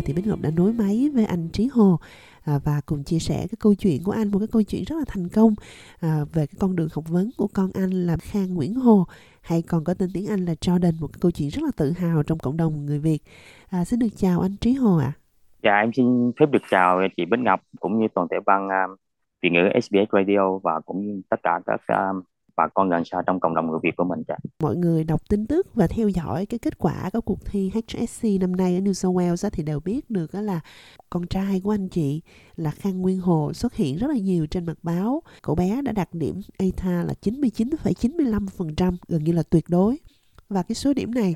giờ thì Bích Ngọc đã nối máy với anh Trí Hồ à, và cùng chia sẻ cái câu chuyện của anh một cái câu chuyện rất là thành công à, về cái con đường học vấn của con anh là Khang Nguyễn Hồ hay còn có tên tiếng Anh là Jordan một cái câu chuyện rất là tự hào trong cộng đồng người Việt. À, xin được chào anh Trí Hồ ạ. À. Dạ em xin phép được chào chị Bích Ngọc cũng như toàn thể ban uh, Việt ngữ SBS Radio và cũng như tất cả các uh, bà con gần xa trong cộng đồng người Việt của mình. cả. Mọi người đọc tin tức và theo dõi cái kết quả của cuộc thi HSC năm nay ở New South Wales thì đều biết được là con trai của anh chị là Khang Nguyên Hồ xuất hiện rất là nhiều trên mặt báo. Cậu bé đã đạt điểm ATA là 99,95%, gần như là tuyệt đối. Và cái số điểm này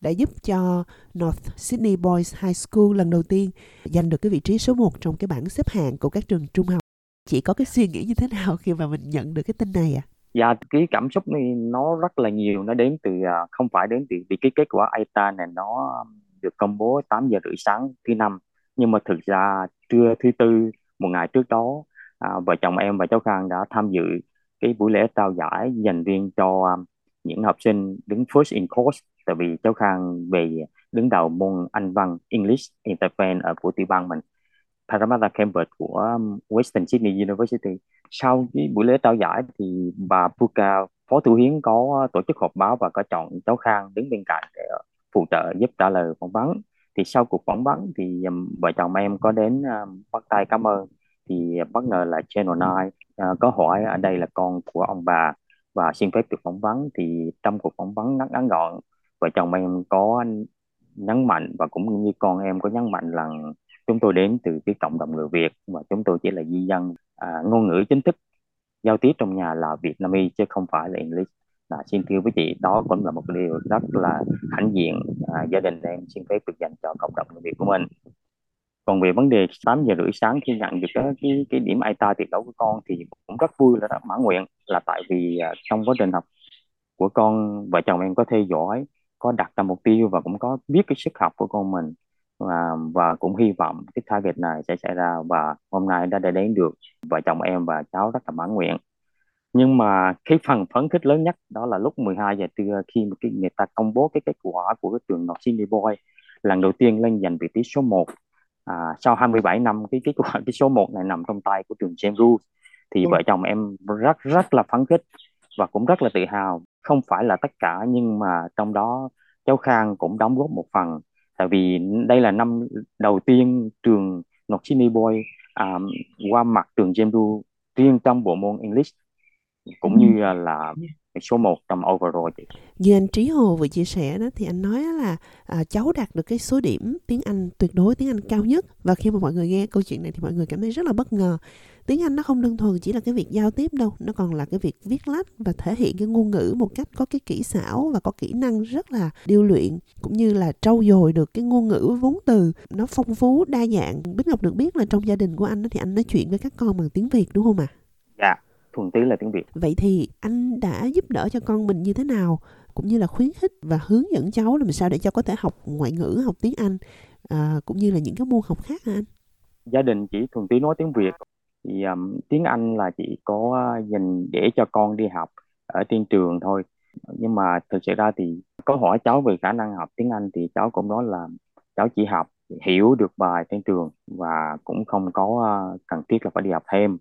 đã giúp cho North Sydney Boys High School lần đầu tiên giành được cái vị trí số 1 trong cái bảng xếp hạng của các trường trung học. Chị có cái suy nghĩ như thế nào khi mà mình nhận được cái tin này à? Dạ, cái cảm xúc này nó rất là nhiều, nó đến từ à, không phải đến từ vì cái kết quả ITA này nó được công bố 8 giờ rưỡi sáng thứ năm, nhưng mà thực ra trưa thứ tư một ngày trước đó, à, vợ chồng em và cháu Khang đã tham dự cái buổi lễ trao giải dành riêng cho à, những học sinh đứng first in course, tại vì cháu Khang về đứng đầu môn Anh văn English Interface ở của tiểu bang mình. Parramatta Cambridge của um, Western Sydney University. Sau cái buổi lễ trao giải thì bà Puka, Phó Thủ Hiến có tổ chức họp báo và có chọn cháu Khang đứng bên cạnh để ờ, phụ trợ giúp trả lời phỏng vấn. Thì sau cuộc phỏng vấn thì vợ chồng em có đến bắt tay cảm ơn. Thì bất ngờ là Channel 9 ờ, có hỏi ở đây là con của ông bà và xin phép được phỏng vấn. Thì trong cuộc phỏng vấn ngắn ngắn gọn, vợ chồng em có nhấn mạnh và cũng như con em có nhấn mạnh là chúng tôi đến từ cái cộng đồng người Việt và chúng tôi chỉ là di dân à, ngôn ngữ chính thức giao tiếp trong nhà là Việt Nam chứ không phải là English. Là xin thưa với chị đó cũng là một điều rất là hãnh diện à, gia đình em xin phép được dành cho cộng đồng người Việt của mình. Còn về vấn đề 8 giờ rưỡi sáng khi nhận được cái cái, cái điểm ITA tuyệt đối của con thì cũng rất vui là đã mãn nguyện là tại vì à, trong quá trình học của con vợ chồng em có theo dõi có đặt ra mục tiêu và cũng có biết cái sức học của con mình và, và cũng hy vọng cái target này sẽ xảy ra và hôm nay đã đến được vợ chồng em và cháu rất là mãn nguyện. Nhưng mà cái phần phấn khích lớn nhất đó là lúc 12 giờ trưa khi mà cái người ta công bố cái kết quả của cái trường North Sydney Boy lần đầu tiên lên giành vị trí số 1 à, sau 27 năm cái kết quả cái số 1 này nằm trong tay của trường James Rule thì ừ. vợ chồng em rất rất là phấn khích và cũng rất là tự hào. Không phải là tất cả nhưng mà trong đó cháu Khang cũng đóng góp một phần tại vì đây là năm đầu tiên trường North Sydney Boy um, qua mặt trường James riêng trong bộ môn English cũng như là, là số 1 trong overall chị. Như anh Trí Hồ vừa chia sẻ đó thì anh nói là à, cháu đạt được cái số điểm tiếng Anh tuyệt đối tiếng Anh cao nhất và khi mà mọi người nghe câu chuyện này thì mọi người cảm thấy rất là bất ngờ. Tiếng Anh nó không đơn thuần chỉ là cái việc giao tiếp đâu, nó còn là cái việc viết lách và thể hiện cái ngôn ngữ một cách có cái kỹ xảo và có kỹ năng rất là điêu luyện cũng như là trau dồi được cái ngôn ngữ vốn từ nó phong phú đa dạng. Bích Ngọc được biết là trong gia đình của anh thì anh nói chuyện với các con bằng tiếng Việt đúng không ạ? À? Dạ thuần túy là tiếng Việt. Vậy thì anh đã giúp đỡ cho con mình như thế nào cũng như là khuyến khích và hướng dẫn cháu làm sao để cho có thể học ngoại ngữ, học tiếng Anh à, cũng như là những cái môn học khác hả anh? Gia đình chỉ thuần túy nói tiếng Việt thì um, tiếng Anh là chỉ có dành để cho con đi học ở trên trường thôi. Nhưng mà thực sự ra thì có hỏi cháu về khả năng học tiếng Anh thì cháu cũng nói là cháu chỉ học hiểu được bài trên trường và cũng không có uh, cần thiết là phải đi học thêm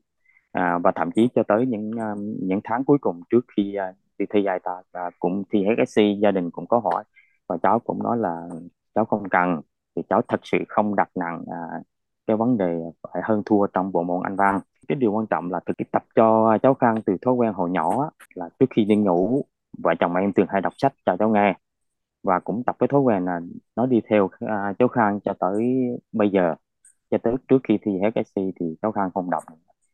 à, và thậm chí cho tới những uh, những tháng cuối cùng trước khi uh, đi thi IELTS và cũng thi HSC gia đình cũng có hỏi. Và cháu cũng nói là cháu không cần thì cháu thật sự không đặt nặng à, cái vấn đề phải hơn thua trong bộ môn Anh văn. Cái điều quan trọng là thực tập cho cháu Khang từ thói quen hồi nhỏ là trước khi đi ngủ vợ chồng em thường hay đọc sách cho cháu nghe. Và cũng tập cái thói quen là nó đi theo uh, cháu Khang cho tới bây giờ. Cho tới trước khi thi HSC thì cháu Khang không đọc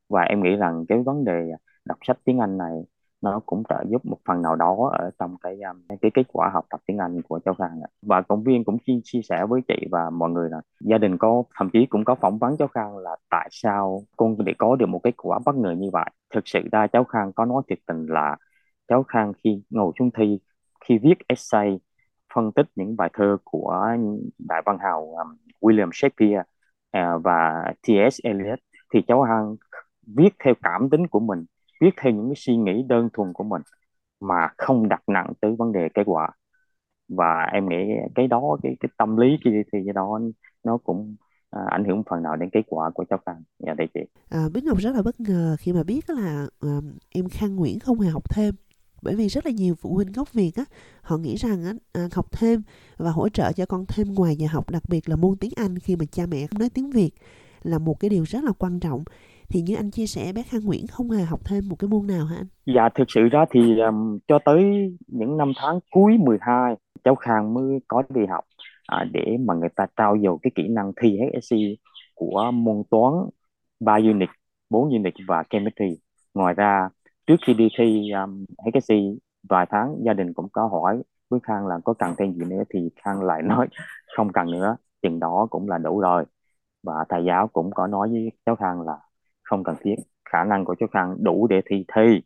và em nghĩ rằng cái vấn đề đọc sách tiếng Anh này nó cũng trợ giúp một phần nào đó ở trong cái um, cái kết quả học tập tiếng Anh của cháu Khang và công viên cũng chia, chia sẻ với chị và mọi người là gia đình có thậm chí cũng có phỏng vấn cháu Khang là tại sao con để có được một kết quả bất ngờ như vậy thực sự ra cháu Khang có nói thiệt tình là cháu Khang khi ngồi xuống thi khi viết essay phân tích những bài thơ của đại văn hào um, William Shakespeare uh, và T.S. Eliot thì cháu Khang viết theo cảm tính của mình viết theo những cái suy nghĩ đơn thuần của mình mà không đặt nặng tới vấn đề kết quả. Và em nghĩ cái đó cái cái tâm lý kia thì cái đó nó cũng à, ảnh hưởng phần nào đến kết quả của cháu Khang. Dạ thưa chị. À, Bích Ngọc rất là bất ngờ khi mà biết là à, em Khang Nguyễn không hề học thêm. Bởi vì rất là nhiều phụ huynh gốc Việt á họ nghĩ rằng á, à, học thêm và hỗ trợ cho con thêm ngoài giờ học đặc biệt là môn tiếng Anh khi mà cha mẹ không nói tiếng Việt là một cái điều rất là quan trọng thì như anh chia sẻ bé Khang Nguyễn không hề học thêm một cái môn nào hả anh? Dạ thực sự ra thì um, cho tới những năm tháng cuối 12 cháu Khang mới có đi học à, để mà người ta trao dồi cái kỹ năng thi HSC của môn toán 3 unit, 4 unit và chemistry. Ngoài ra trước khi đi thi um, HSC vài tháng gia đình cũng có hỏi với Khang là có cần thêm gì nữa thì Khang lại nói không cần nữa chừng đó cũng là đủ rồi và thầy giáo cũng có nói với cháu Khang là không cần thiết. Khả năng của cháu Khang đủ để thi thi.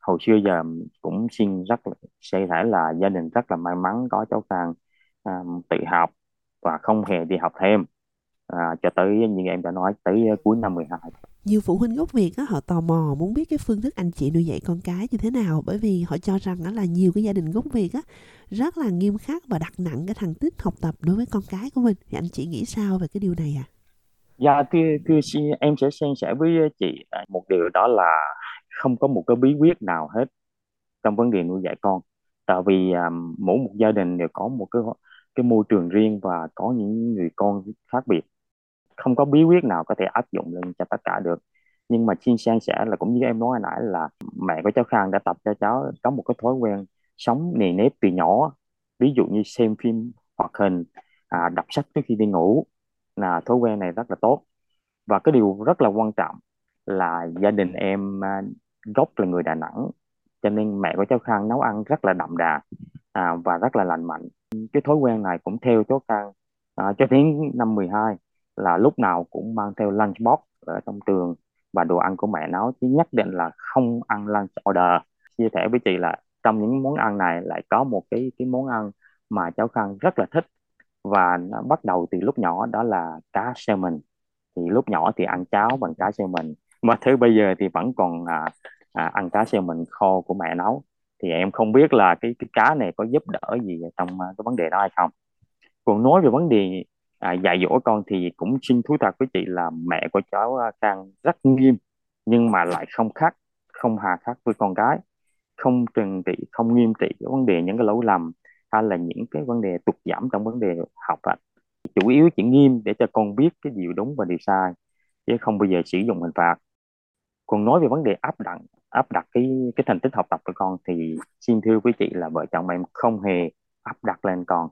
Hồi xưa giờ cũng xin rất sẽ thể là gia đình rất là may mắn có cháu Khang um, à, tự học và không hề đi học thêm. À, cho tới như em đã nói tới cuối năm 12 nhiều phụ huynh gốc Việt á, họ tò mò muốn biết cái phương thức anh chị nuôi dạy con cái như thế nào bởi vì họ cho rằng á, là nhiều cái gia đình gốc Việt á, rất là nghiêm khắc và đặt nặng cái thành tích học tập đối với con cái của mình. Thì anh chị nghĩ sao về cái điều này à? Dạ thưa, thưa em sẽ san sẻ với chị à, một điều đó là không có một cái bí quyết nào hết trong vấn đề nuôi dạy con. Tại vì um, mỗi một gia đình đều có một cái cái môi trường riêng và có những người con khác biệt. Không có bí quyết nào có thể áp dụng lên cho tất cả được. Nhưng mà xin san sẻ là cũng như em nói hồi nãy là mẹ của cháu Khang đã tập cho cháu có một cái thói quen sống nề nếp từ nhỏ. Ví dụ như xem phim hoạt hình à, đọc sách trước khi đi ngủ là thói quen này rất là tốt. Và cái điều rất là quan trọng là gia đình em à, gốc là người Đà Nẵng cho nên mẹ của cháu Khang nấu ăn rất là đậm đà à, và rất là lành mạnh. Cái thói quen này cũng theo cháu Khang à, cho đến năm 12 là lúc nào cũng mang theo lunchbox ở trong trường và đồ ăn của mẹ nấu chứ nhất định là không ăn lunch order. Chia sẻ với chị là trong những món ăn này lại có một cái cái món ăn mà cháu Khang rất là thích và nó bắt đầu từ lúc nhỏ đó là cá salmon thì lúc nhỏ thì ăn cháo bằng cá salmon mà tới bây giờ thì vẫn còn à, à, ăn cá salmon kho của mẹ nấu. Thì em không biết là cái cái cá này có giúp đỡ gì trong à, cái vấn đề đó hay không. Còn nói về vấn đề à, dạy dỗ con thì cũng xin thú thật với chị là mẹ của cháu à, Khang rất nghiêm nhưng mà lại không khác không hà khắc với con gái. Không trừng trị không nghiêm trị cái vấn đề những cái lỗi lầm hay là những cái vấn đề tụt giảm trong vấn đề học ạ chủ yếu chỉ nghiêm để cho con biết cái điều đúng và điều sai chứ không bao giờ sử dụng hình phạt. Còn nói về vấn đề áp đặt áp đặt cái cái thành tích học tập của con thì xin thưa quý chị là vợ chồng em không hề áp đặt lên con.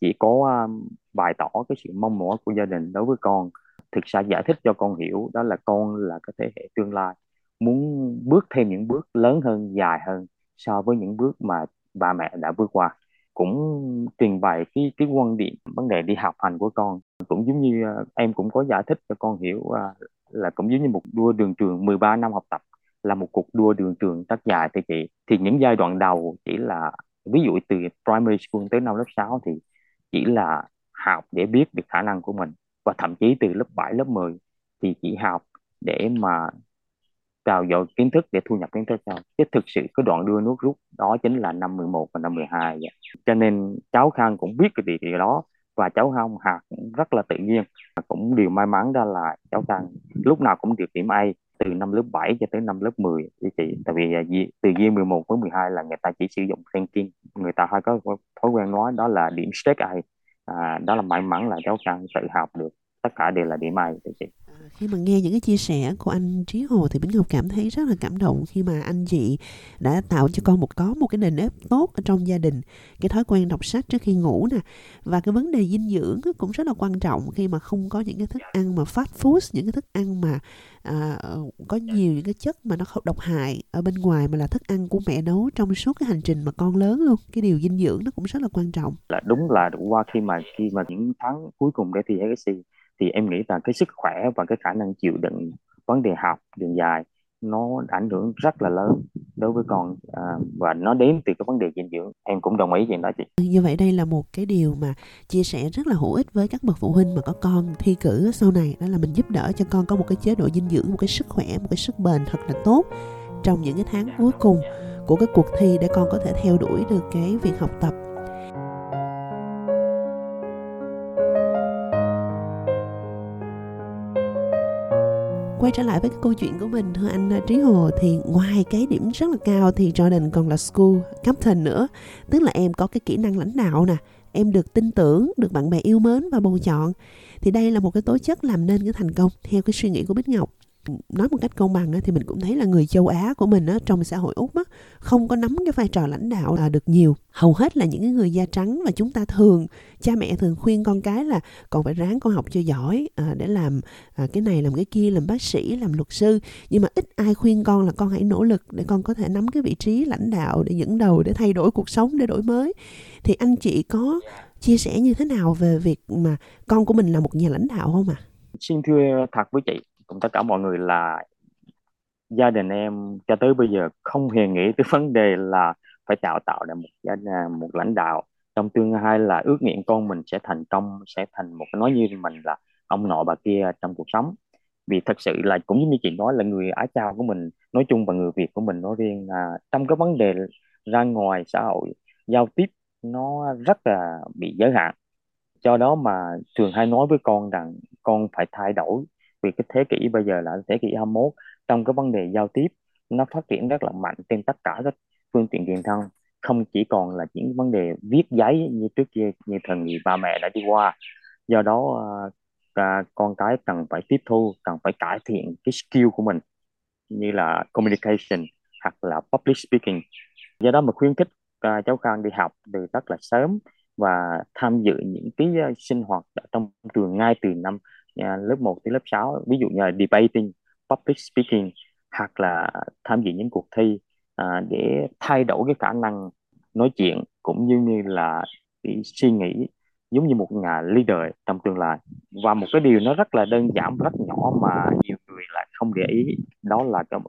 Chỉ có um, bày tỏ cái sự mong mỏi của gia đình đối với con. Thực sự giải thích cho con hiểu đó là con là cái thế hệ tương lai muốn bước thêm những bước lớn hơn dài hơn so với những bước mà ba mẹ đã bước qua cũng trình bày cái cái quan điểm vấn đề đi học hành của con. Cũng giống như ờ, em cũng có giải thích cho con hiểu ờ, là cũng giống như một đua đường trường 13 năm học tập là một cuộc đua đường trường rất dài thì chị thì những giai đoạn đầu chỉ là ví dụ từ primary school tới năm lớp 6 thì chỉ là học để biết được khả năng của mình và thậm chí từ lớp 7, lớp 10 thì chỉ học để mà trao dồi kiến thức để thu nhập kiến thức sau chứ thực sự cái đoạn đưa nước rút đó chính là năm 11 và năm 12 vậy. cho nên cháu Khang cũng biết cái điều, điều đó và cháu Hồng học cũng rất là tự nhiên cũng điều may mắn ra là cháu Khang lúc nào cũng được điểm A từ năm lớp 7 cho tới năm lớp 10 với chị. Tại vì à, từ year 11 với 12 là người ta chỉ sử dụng ranking người ta hay có thói quen nói đó là điểm straight A. À, đó là may mắn là cháu Khang tự học được tất cả đều là điểm A chị khi mà nghe những cái chia sẻ của anh Trí Hồ thì Bính Ngọc cảm thấy rất là cảm động khi mà anh chị đã tạo cho con một có một cái nền ép tốt ở trong gia đình cái thói quen đọc sách trước khi ngủ nè. Và cái vấn đề dinh dưỡng cũng rất là quan trọng khi mà không có những cái thức ăn mà fast food những cái thức ăn mà à, có nhiều những cái chất mà nó không độc hại ở bên ngoài mà là thức ăn của mẹ nấu trong suốt cái hành trình mà con lớn luôn. Cái điều dinh dưỡng nó cũng rất là quan trọng. Là đúng là qua khi mà khi mà những tháng cuối cùng để thi gì thì em nghĩ là cái sức khỏe và cái khả năng chịu đựng vấn đề học đường dài nó ảnh hưởng rất là lớn đối với con à, và nó đến từ cái vấn đề dinh dưỡng. Em cũng đồng ý chuyện đó chị. Như vậy đây là một cái điều mà chia sẻ rất là hữu ích với các bậc phụ huynh mà có con thi cử sau này. Đó là mình giúp đỡ cho con có một cái chế độ dinh dưỡng một cái sức khỏe một cái sức bền thật là tốt trong những cái tháng cuối cùng của cái cuộc thi để con có thể theo đuổi được cái việc học tập. Quay trở lại với cái câu chuyện của mình. Thưa anh, Trí Hồ, thì ngoài cái điểm rất là cao thì Jordan còn là school captain nữa. Tức là em có cái kỹ năng lãnh đạo nè, em được tin tưởng, được bạn bè yêu mến và bầu chọn. Thì đây là một cái tố chất làm nên cái thành công, theo cái suy nghĩ của Bích Ngọc nói một cách công bằng thì mình cũng thấy là người châu Á của mình trong xã hội Úc không có nắm cái vai trò lãnh đạo được nhiều hầu hết là những người da trắng và chúng ta thường, cha mẹ thường khuyên con cái là còn phải ráng con học cho giỏi à, để làm à, cái này làm cái kia, làm bác sĩ, làm luật sư nhưng mà ít ai khuyên con là con hãy nỗ lực để con có thể nắm cái vị trí lãnh đạo để dẫn đầu, để thay đổi cuộc sống, để đổi mới thì anh chị có chia sẻ như thế nào về việc mà con của mình là một nhà lãnh đạo không ạ? À? Xin thưa ờ, thật với chị cùng tất cả mọi người là gia đình em cho tới bây giờ không hề nghĩ tới vấn đề là phải tạo tạo ra một gia à, một lãnh đạo. Trong tương lai là ước nguyện con mình sẽ thành công sẽ thành một cái nói như mình là ông nọ bà kia trong cuộc sống. Vì thật sự là cũng như chị nói là người Á Châu của mình nói chung và người Việt của mình nói riêng à, trong cái vấn đề ra ngoài xã hội giao tiếp nó rất là bị giới hạn. Do đó mà thường hay nói với con rằng con phải thay đổi vì cái thế kỷ bây giờ là thế kỷ 21 trong cái vấn đề giao tiếp nó phát triển rất là mạnh trên tất cả các phương tiện truyền thông. Không chỉ còn là những vấn đề viết giấy như trước kia như thần người ba mẹ đã đi qua. Do đó à, con cái cần phải tiếp thu cần phải cải thiện cái skill của mình như là communication hoặc là public speaking. Do đó mà khuyến khích à, cháu Khang đi học từ rất là sớm và tham dự những cái uh, sinh hoạt ở trong trường ngay từ năm À, lớp 1 tới lớp 6 ví dụ như là debating public speaking hoặc là tham dự những cuộc thi uh, để thay đổi cái khả năng nói chuyện cũng như như là cái suy nghĩ giống như một nhà leader trong tương lai. Và một cái điều nó rất là đơn giản rất nhỏ mà nhiều người lại không để ý đó là cái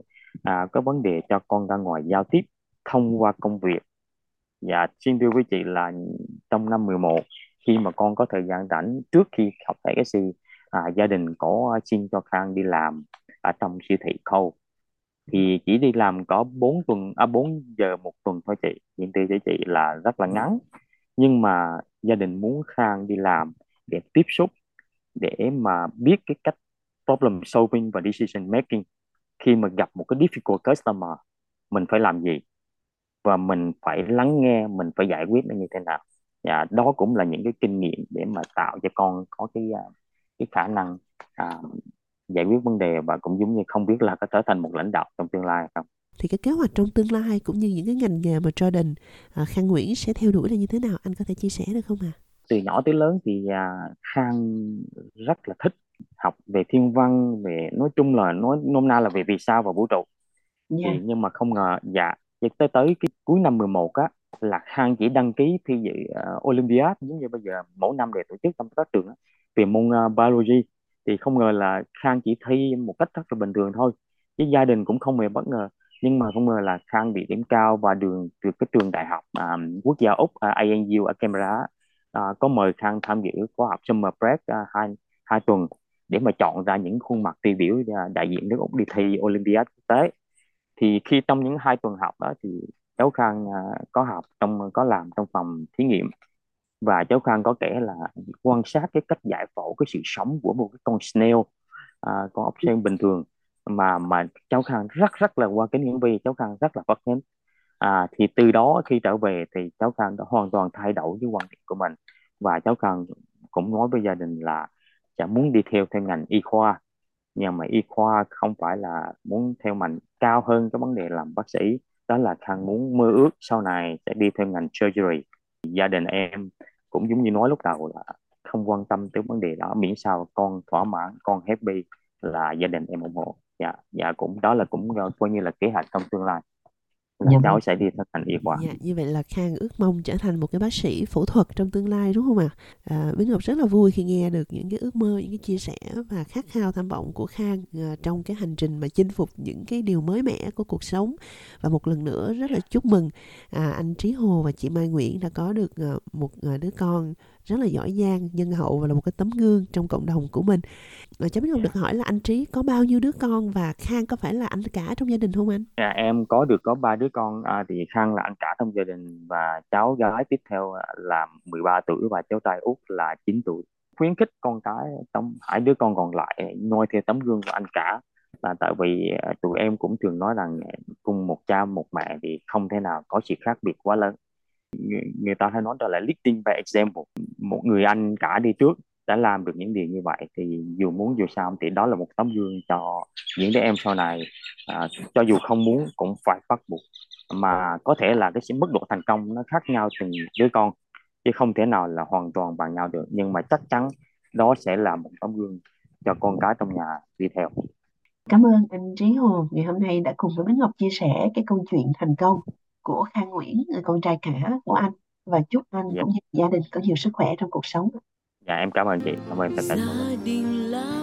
à, cái vấn đề cho con ra ngoài giao tiếp thông qua công việc. Dạ, xin thưa với chị là trong năm 11 khi mà con có thời gian rảnh trước khi học tại cái si à, gia đình có xin cho Khang đi làm ở trong siêu thị Khâu. Thì chỉ đi làm có 4 tuần à 4 giờ một tuần thôi chị hiện từ với chị là rất là ngắn. Nhưng mà gia đình muốn Khang đi làm để tiếp xúc để mà biết cái cách problem solving và decision making. Khi mà gặp một cái difficult customer mình phải làm gì? Và mình phải lắng nghe mình phải giải quyết nó như thế nào. Và đó cũng là những cái kinh nghiệm để mà tạo cho con có cái à, cái khả năng à, giải quyết vấn đề và cũng giống như không biết là có trở thành một lãnh đạo trong tương lai không thì cái kế hoạch trong tương lai cũng như những cái ngành nghề mà Jordan à, Khang Nguyễn sẽ theo đuổi là như thế nào anh có thể chia sẻ được không ạ? À? Từ nhỏ tới lớn thì à, Khang rất là thích học về thiên văn về nói chung là nói nôm na là về vì sao và vũ trụ yeah. thì nhưng mà không ngờ dạ Vậy tới tới cái cuối năm 11 á là Khang chỉ đăng ký thi dự uh, Olympiad giống như bây giờ mỗi năm để tổ chức trong các trường á, về môn uh, biology thì không ngờ là Khang chỉ thi một cách rất là bình thường thôi. Chứ gia đình cũng không hề bất ngờ. Nhưng mà không ngờ là Khang bị điểm cao và đường từ cái trường đại học um, quốc gia Úc à, uh, ANU ở Canberra. Uh, có mời Khang tham dự khóa học Summer Break uh, hai hai tuần để mà chọn ra những khuôn mặt tiêu biểu uh, đại diện nước Úc đi thi Olympiad quốc tế. Thì khi trong những hai tuần học đó thì cháu Khang uh, có học trong có làm trong phòng thí nghiệm và cháu Khang có kể là quan sát cái cách giải phẫu cái sự sống của một cái con snail à, con ốc sên bình thường. Mà mà cháu Khang rất rất là qua kính hiển vi cháu Khang rất là bất hến à, thì từ đó khi trở về thì cháu Khang đã hoàn toàn thay đổi cái quan điểm của mình. Và cháu Khang cũng nói với gia đình là chẳng muốn đi theo theo ngành y khoa. Nhưng mà y khoa không phải là muốn theo ngành cao hơn cái vấn đề làm bác sĩ. Đó là Khang muốn mơ ước sau này sẽ đi theo ngành surgery. Gia đình em cũng giống như nói lúc đầu là không quan tâm tới vấn đề đó, miễn sao con thỏa mãn, con happy là gia đình em ủng hộ. Dạ dạ cũng, đó là cũng ờ, coi như là kế hoạch trong tương lai là dạ cháu vâng. sẽ đi theo ngành y khoa. Dạ, như vậy là Khang ước mong trở thành một cái bác sĩ phẫu thuật trong tương lai đúng không ạ? À? À, Bính Ngọc rất là vui khi nghe được những cái ước mơ, những cái chia sẻ và khát khao tham vọng của Khang à, trong cái hành trình mà chinh phục những cái điều mới mẻ của cuộc sống. Và một lần nữa rất là chúc mừng à, anh Trí Hồ và chị Mai Nguyễn đã có được à, một à, đứa con rất là giỏi giang, nhân hậu và là một cái tấm gương trong cộng đồng của mình. Và cháu biết không được hỏi là anh Trí có bao nhiêu đứa con và Khang có phải là anh cả trong gia đình không anh? Dạ, em có được có ba đứa con à, thì Khang là anh cả trong gia đình và cháu gái tiếp theo là 13 tuổi và cháu trai út là 9 tuổi. Khuyến khích con cái trong hai đứa con còn lại noi theo tấm gương của anh cả là tại vì à, tụi em cũng thường nói rằng cùng một cha một mẹ thì không thể nào có sự khác biệt quá lớn người, người ta hay nói đó là leading by example. Một người anh cả đi trước đã làm được những điều như vậy thì dù muốn dù sao thì đó là một tấm gương cho những đứa em sau này. À, cho dù không muốn cũng phải bắt buộc. Mà có thể là cái mức độ thành công nó khác nhau từng đứa con chứ không thể nào là hoàn toàn bằng nhau được. Nhưng mà chắc chắn đó sẽ là một tấm gương cho con cái trong nhà đi theo. Cảm ơn anh Trí Hồ. Ngày hôm nay đã cùng với Bích Ngọc chia sẻ cái câu chuyện thành công của Khang Nguyễn, người con trai cả của anh và chúc anh dạ. cũng như gia đình có nhiều sức khỏe trong cuộc sống. Dạ em cảm ơn chị, cảm ơn tất cả mọi người.